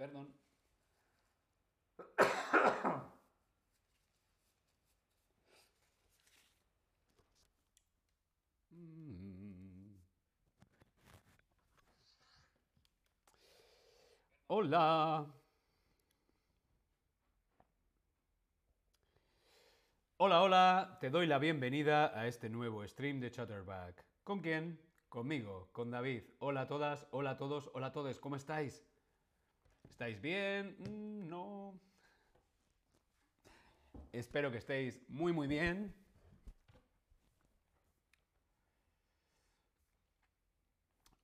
Perdón. Mm. Hola. Hola, hola, te doy la bienvenida a este nuevo stream de Chatterback. ¿Con quién? Conmigo, con David. Hola a todas, hola a todos, hola a todos, ¿cómo estáis? ¿Estáis bien? Mm, no. Espero que estéis muy, muy bien.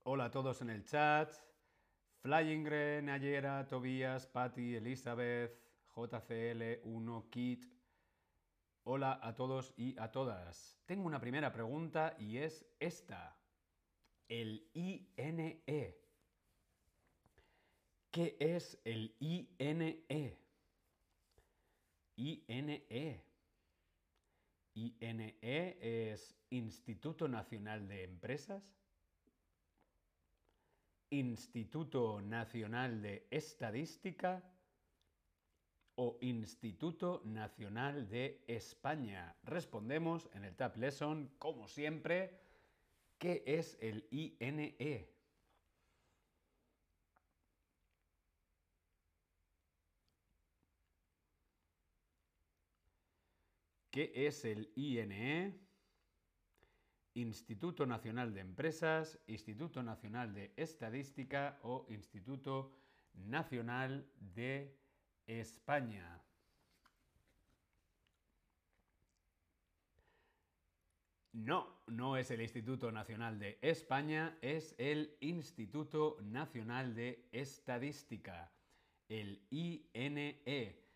Hola a todos en el chat. Flyingre, Nayera, Tobías, Patty, Elizabeth, JCL1, Kit. Hola a todos y a todas. Tengo una primera pregunta y es esta. El INE. ¿Qué es el INE? INE. INE es Instituto Nacional de Empresas. Instituto Nacional de Estadística o Instituto Nacional de España. Respondemos en el Tab Lesson, como siempre, ¿qué es el INE? ¿Qué es el INE? Instituto Nacional de Empresas, Instituto Nacional de Estadística o Instituto Nacional de España. No, no es el Instituto Nacional de España, es el Instituto Nacional de Estadística, el INE.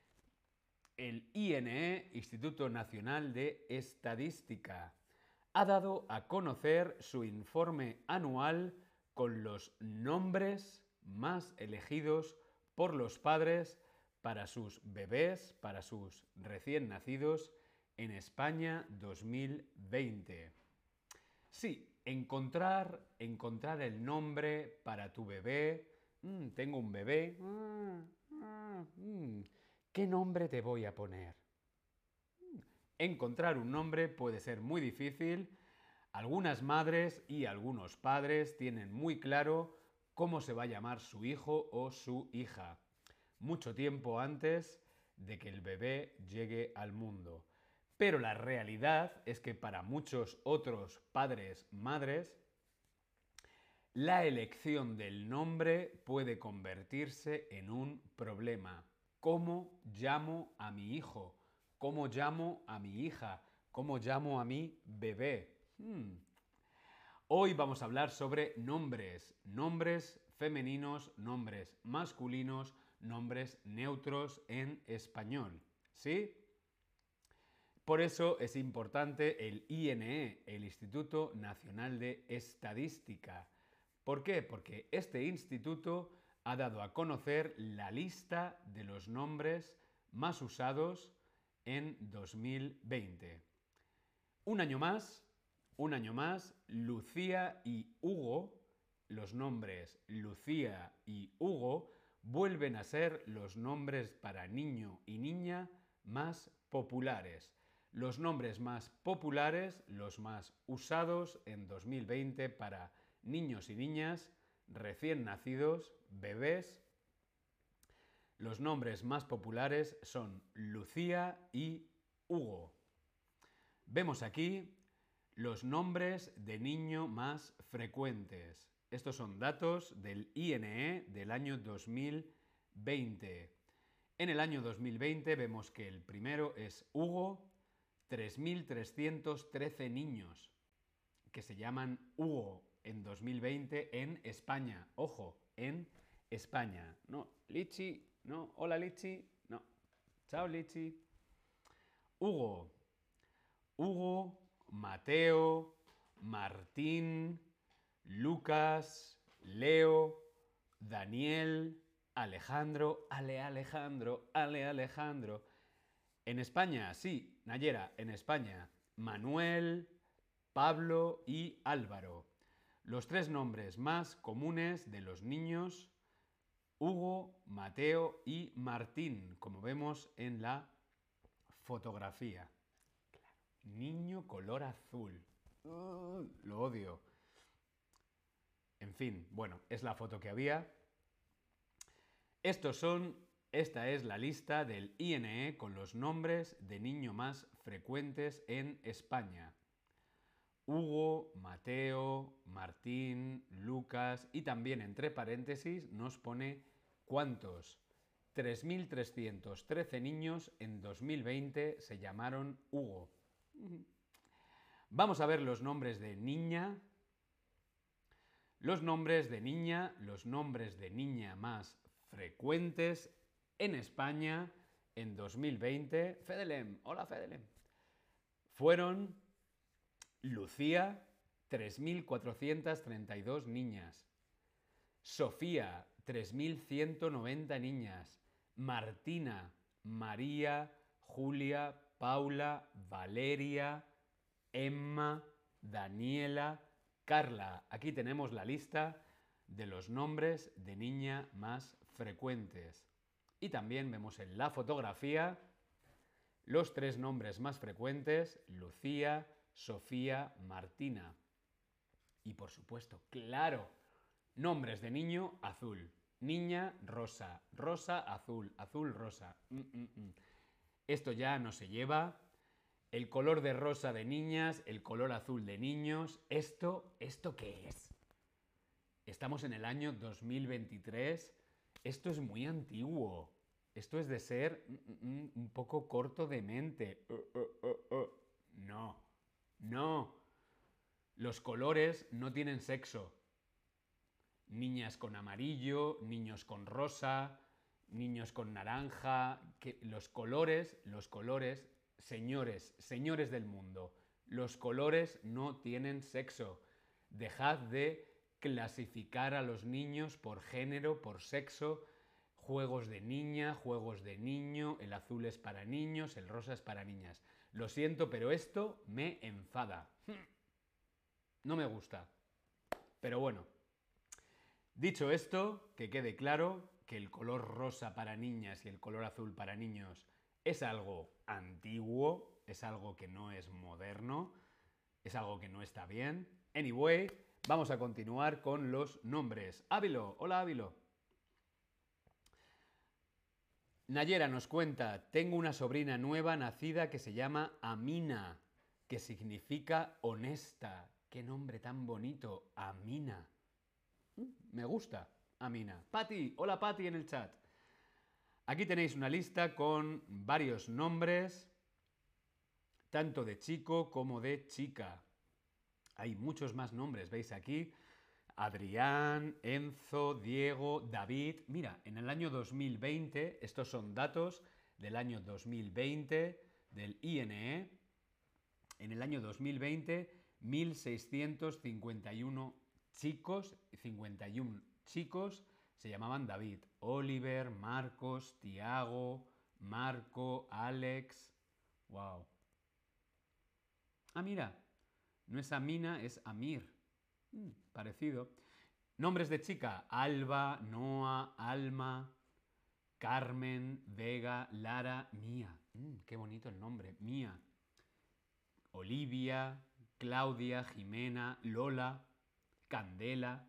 El INE, Instituto Nacional de Estadística ha dado a conocer su informe anual con los nombres más elegidos por los padres para sus bebés, para sus recién nacidos en España 2020. Sí, encontrar, encontrar el nombre para tu bebé. Mm, tengo un bebé. Mm, mm, ¿Qué nombre te voy a poner? encontrar un nombre puede ser muy difícil. Algunas madres y algunos padres tienen muy claro cómo se va a llamar su hijo o su hija, mucho tiempo antes de que el bebé llegue al mundo. Pero la realidad es que para muchos otros padres, madres, la elección del nombre puede convertirse en un problema. ¿Cómo llamo a mi hijo? ¿Cómo llamo a mi hija? ¿Cómo llamo a mi bebé? Hmm. Hoy vamos a hablar sobre nombres, nombres femeninos, nombres masculinos, nombres neutros en español. ¿Sí? Por eso es importante el INE, el Instituto Nacional de Estadística. ¿Por qué? Porque este instituto ha dado a conocer la lista de los nombres más usados en 2020. Un año más, un año más, Lucía y Hugo, los nombres Lucía y Hugo, vuelven a ser los nombres para niño y niña más populares. Los nombres más populares, los más usados en 2020 para niños y niñas, recién nacidos, bebés los nombres más populares son Lucía y Hugo. Vemos aquí los nombres de niño más frecuentes. Estos son datos del INE del año 2020. En el año 2020 vemos que el primero es Hugo, 3.313 niños que se llaman Hugo en 2020 en España. Ojo, en España. No, Lichi no, hola Lichi. No. Chao Lichi. Hugo. Hugo, Mateo, Martín, Lucas, Leo, Daniel, Alejandro, Ale Alejandro, Ale Alejandro. En España, sí, Nayera, en España, Manuel, Pablo y Álvaro. Los tres nombres más comunes de los niños Hugo, Mateo y Martín, como vemos en la fotografía. Niño color azul. Uh, lo odio. En fin, bueno, es la foto que había. Estos son, esta es la lista del INE con los nombres de niño más frecuentes en España. Hugo, Mateo, Martín, Lucas y también entre paréntesis nos pone cuántos. 3.313 niños en 2020 se llamaron Hugo. Vamos a ver los nombres de niña. Los nombres de niña, los nombres de niña más frecuentes en España en 2020. Fedelem, hola Fedelem. Fueron Lucía, 3.432 niñas. Sofía, 3.190 niñas. Martina, María, Julia, Paula, Valeria, Emma, Daniela, Carla. Aquí tenemos la lista de los nombres de niña más frecuentes. Y también vemos en la fotografía los tres nombres más frecuentes, Lucía, Sofía, Martina. Y por supuesto, claro, nombres de niño azul, niña rosa, rosa azul, azul rosa. Mm, mm, mm. Esto ya no se lleva. El color de rosa de niñas, el color azul de niños. ¿Esto, esto qué es? Estamos en el año 2023 esto es muy antiguo. Esto es de ser un poco corto de mente. Uh, uh, uh, no, no. Los colores no tienen sexo. Niñas con amarillo, niños con rosa, niños con naranja. Los colores, los colores, señores, señores del mundo, los colores no tienen sexo. Dejad de clasificar a los niños por género, por sexo, juegos de niña, juegos de niño, el azul es para niños, el rosa es para niñas. Lo siento, pero esto me enfada. No me gusta. Pero bueno, dicho esto, que quede claro que el color rosa para niñas y el color azul para niños es algo antiguo, es algo que no es moderno, es algo que no está bien. Anyway, Vamos a continuar con los nombres. Ávilo, hola Ávilo. Nayera nos cuenta, tengo una sobrina nueva nacida que se llama Amina, que significa honesta. Qué nombre tan bonito, Amina. Me gusta, Amina. Patti, hola Patti en el chat. Aquí tenéis una lista con varios nombres, tanto de chico como de chica. Hay muchos más nombres, veis aquí. Adrián, Enzo, Diego, David. Mira, en el año 2020, estos son datos del año 2020 del INE. En el año 2020, 1.651 chicos, 51 chicos se llamaban David. Oliver, Marcos, Tiago, Marco, Alex. Wow. Ah, mira, no es Amina, es Amir. Parecido. Nombres de chica. Alba, Noa, Alma, Carmen, Vega, Lara, Mía. Mm, qué bonito el nombre. Mía. Olivia, Claudia, Jimena, Lola, Candela.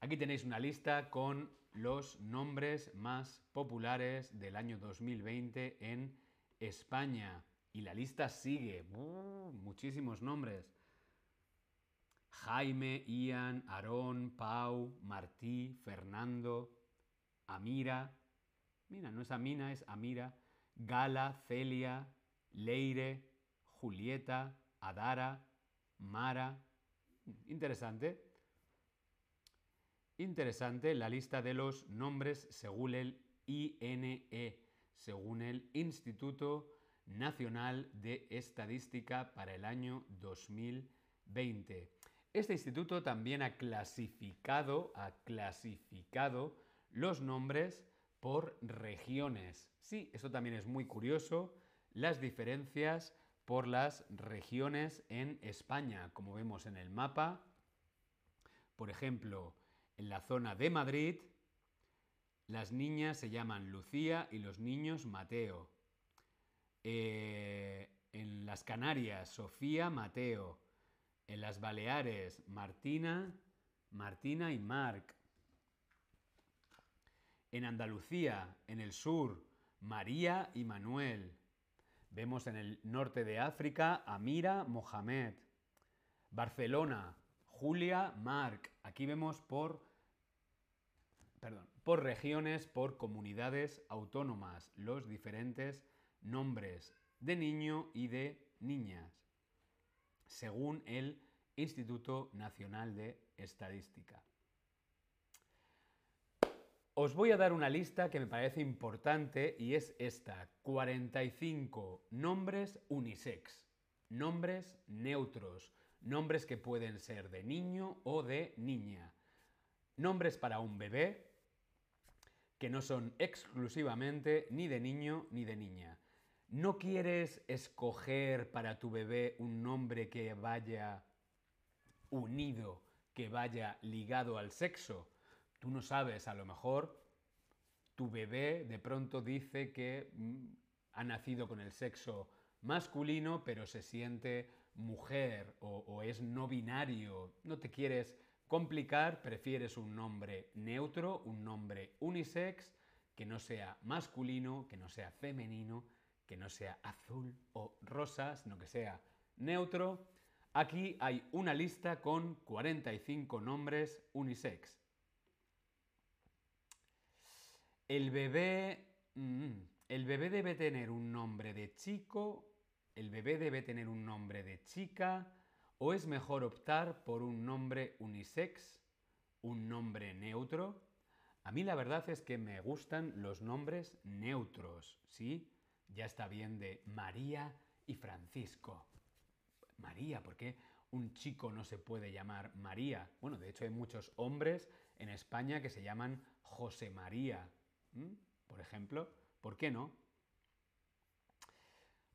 Aquí tenéis una lista con los nombres más populares del año 2020 en España. Y la lista sigue. muchísimos nombres. Jaime, Ian, Aarón, Pau, Martí, Fernando, Amira. Mira, no es Amina, es Amira. Gala, Celia, Leire, Julieta, Adara, Mara. Interesante. Interesante la lista de los nombres según el INE, según el Instituto Nacional de Estadística para el año 2020. Este instituto también ha clasificado, ha clasificado los nombres por regiones. Sí, eso también es muy curioso, las diferencias por las regiones en España, como vemos en el mapa. Por ejemplo, en la zona de Madrid Las niñas se llaman Lucía y los niños Mateo. Eh, en las Canarias, Sofía, Mateo. En las Baleares, Martina, Martina y Marc. En Andalucía, en el sur, María y Manuel. Vemos en el norte de África, Amira, Mohamed. Barcelona, Julia, Marc. Aquí vemos por, perdón, por regiones, por comunidades autónomas, los diferentes nombres de niño y de niñas, según el Instituto Nacional de Estadística. Os voy a dar una lista que me parece importante y es esta, 45 nombres unisex, nombres neutros, nombres que pueden ser de niño o de niña, nombres para un bebé que no son exclusivamente ni de niño ni de niña. ¿No quieres escoger para tu bebé un nombre que vaya unido, que vaya ligado al sexo? Tú no sabes, a lo mejor tu bebé de pronto dice que mm, ha nacido con el sexo masculino, pero se siente mujer o, o, es no binario. No te quieres complicar, prefieres un nombre neutro, un nombre unisex, que no sea masculino, que no sea femenino, que no sea azul o rosa, sino que sea neutro. Aquí hay una lista con 45 nombres unisex. El bebé, mm, el bebé debe tener un nombre de chico, el bebé debe tener un nombre de chica, o es mejor optar por un nombre unisex, un nombre neutro. A mí la verdad es que me gustan los nombres neutros, ¿sí? Ya está bien de María y Francisco. María, ¿por qué un chico no se puede llamar María? Bueno, de hecho hay muchos hombres en España que se llaman José María. Por ejemplo, ¿por qué no?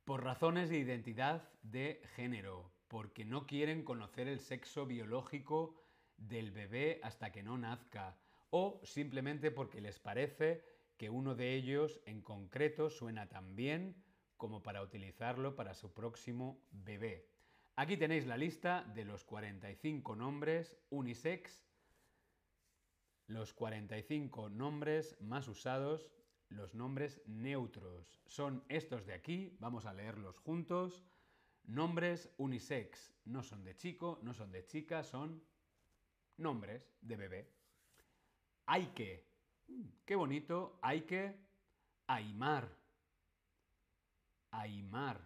Por razones de identidad de género, porque no quieren conocer el sexo biológico del bebé hasta que no nazca, o simplemente porque les parece que uno de ellos en concreto suena tan bien como para utilizarlo para su próximo bebé. Aquí tenéis la lista de los 45 nombres unisex los 45 nombres más usados, los nombres neutros. Son estos de aquí, vamos a leerlos juntos. Nombres unisex, no son de chico, no son de chica, son nombres de bebé. Aike, qué bonito, Aike, Aymar. Aymar,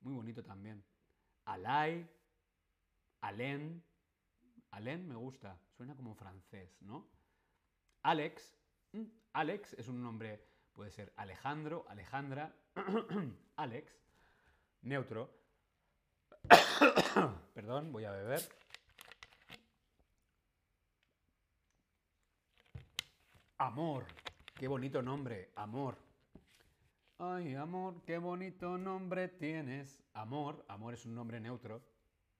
muy bonito también. Alay, Alen, Alen me gusta, suena como francés, ¿no? Alex. Mm, Alex es un nombre, puede ser Alejandro, Alejandra, Alex, neutro. Perdón, voy a beber. Amor, qué bonito nombre, amor. Ay, amor, qué bonito nombre tienes. Amor, amor es un nombre neutro.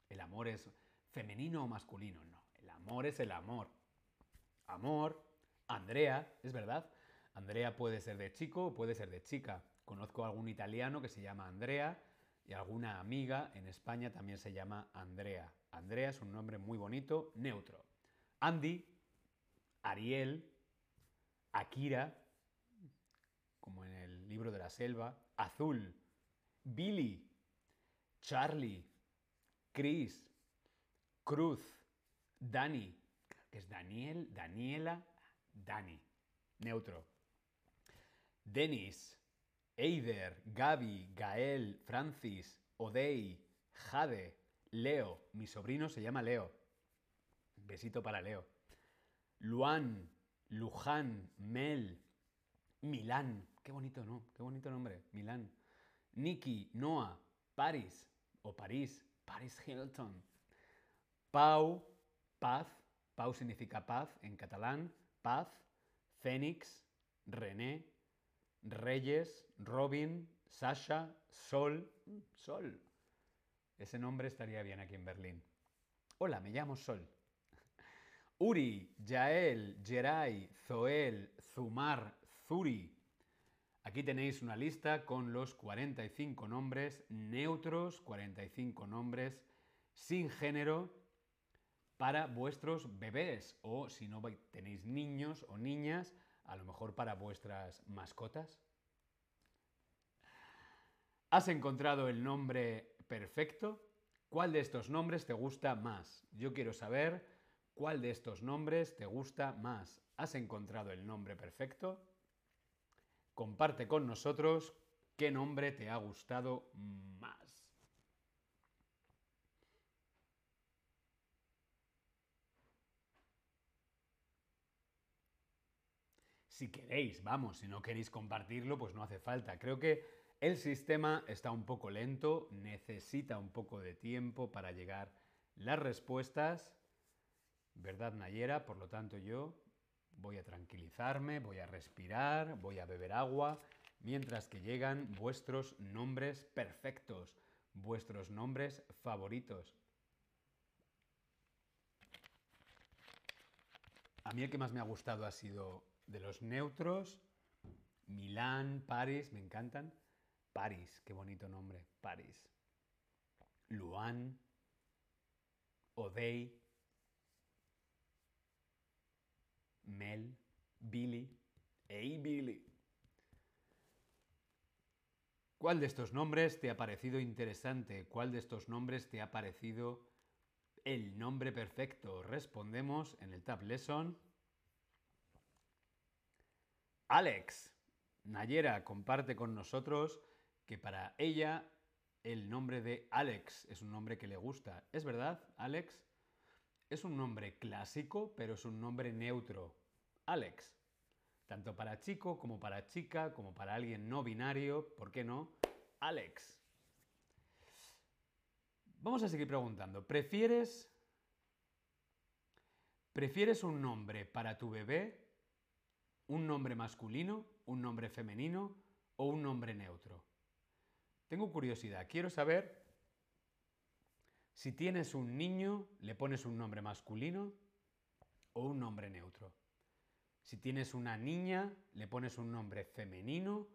El amor es femenino o masculino, no. El amor es el amor. Amor, Andrea, es verdad. Andrea puede ser de chico o puede ser de chica. Conozco a algún italiano que se llama Andrea y alguna amiga en España también se llama Andrea. Andrea es un nombre muy bonito, neutro. Andy, Ariel, Akira, como en el libro de la selva, Azul, Billy, Charlie, Chris, Cruz, Dani, que es Daniel, Daniela, Dani, neutro. Denis, Eider, Gaby, Gael, Francis, Odey, Jade, Leo. Mi sobrino se llama Leo. Besito para Leo. Luan, Luján, Mel, Milán. Qué bonito, ¿no? Qué bonito nombre. Milán. Nicky, Noah, Paris o París, Paris Hilton. Pau, paz. Pau significa paz en catalán. Paz, Fénix, René, Reyes, Robin, Sasha, Sol. Sol. Ese nombre estaría bien aquí en Berlín. Hola, me llamo Sol. Uri, Yael, Jerai, Zoel, Zumar, Zuri. Aquí tenéis una lista con los 45 nombres neutros, 45 nombres sin género para vuestros bebés o si no tenéis niños o niñas, a lo mejor para vuestras mascotas. ¿Has encontrado el nombre perfecto? ¿Cuál de estos nombres te gusta más? Yo quiero saber cuál de estos nombres te gusta más. ¿Has encontrado el nombre perfecto? Comparte con nosotros qué nombre te ha gustado más. Si queréis, vamos, si no queréis compartirlo, pues no hace falta. Creo que el sistema está un poco lento, necesita un poco de tiempo para llegar las respuestas. ¿Verdad, Nayera? Por lo tanto, yo voy a tranquilizarme, voy a respirar, voy a beber agua, mientras que llegan vuestros nombres perfectos, vuestros nombres favoritos. A mí el que más me ha gustado ha sido de los neutros, Milán, París, me encantan. París, qué bonito nombre, París. Luan, Odey, Mel, Billy. ¡Hey, Billy! ¿Cuál de estos nombres te ha parecido interesante? ¿Cuál de estos nombres te ha parecido el nombre perfecto? Respondemos en el Tab Lesson. Alex. Nayera comparte con nosotros que para ella el nombre de Alex es un nombre que le gusta. ¿Es verdad, Alex? Es un nombre clásico, pero es un nombre neutro. Alex. Tanto para chico como para chica, como para alguien no binario, ¿por qué no? Alex. Vamos a seguir preguntando. ¿Prefieres ¿Prefieres un nombre para tu bebé un nombre masculino, un nombre femenino o un nombre neutro. Tengo curiosidad, quiero saber si tienes un niño, le pones un nombre masculino o un nombre neutro. Si tienes una niña, le pones un nombre femenino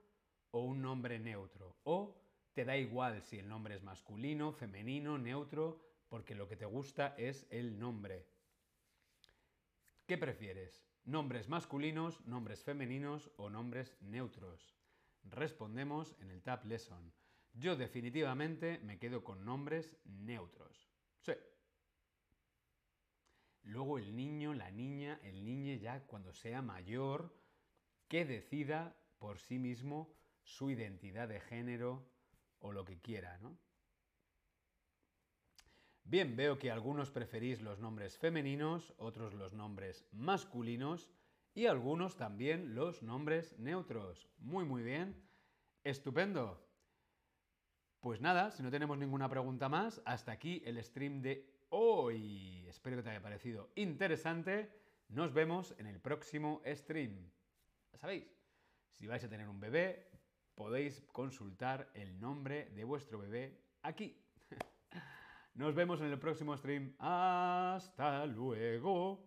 o un nombre neutro. O te da igual si el nombre es masculino, femenino, neutro, porque lo que te gusta es el nombre. ¿Qué prefieres? Nombres masculinos, nombres femeninos o nombres neutros. Respondemos en el Tab Lesson. Yo definitivamente me quedo con nombres neutros. Sí. Luego el niño, la niña, el niño ya cuando sea mayor, que decida por sí mismo su identidad de género o lo que quiera, ¿no? Bien, veo que algunos preferís los nombres femeninos, otros los nombres masculinos y algunos también los nombres neutros. Muy, muy bien. Estupendo. Pues nada, si no tenemos ninguna pregunta más, hasta aquí el stream de hoy. Espero que te haya parecido interesante. Nos vemos en el próximo stream. Ya sabéis, si vais a tener un bebé, podéis consultar el nombre de vuestro bebé aquí. Nos vemos en el próximo stream. Hasta luego.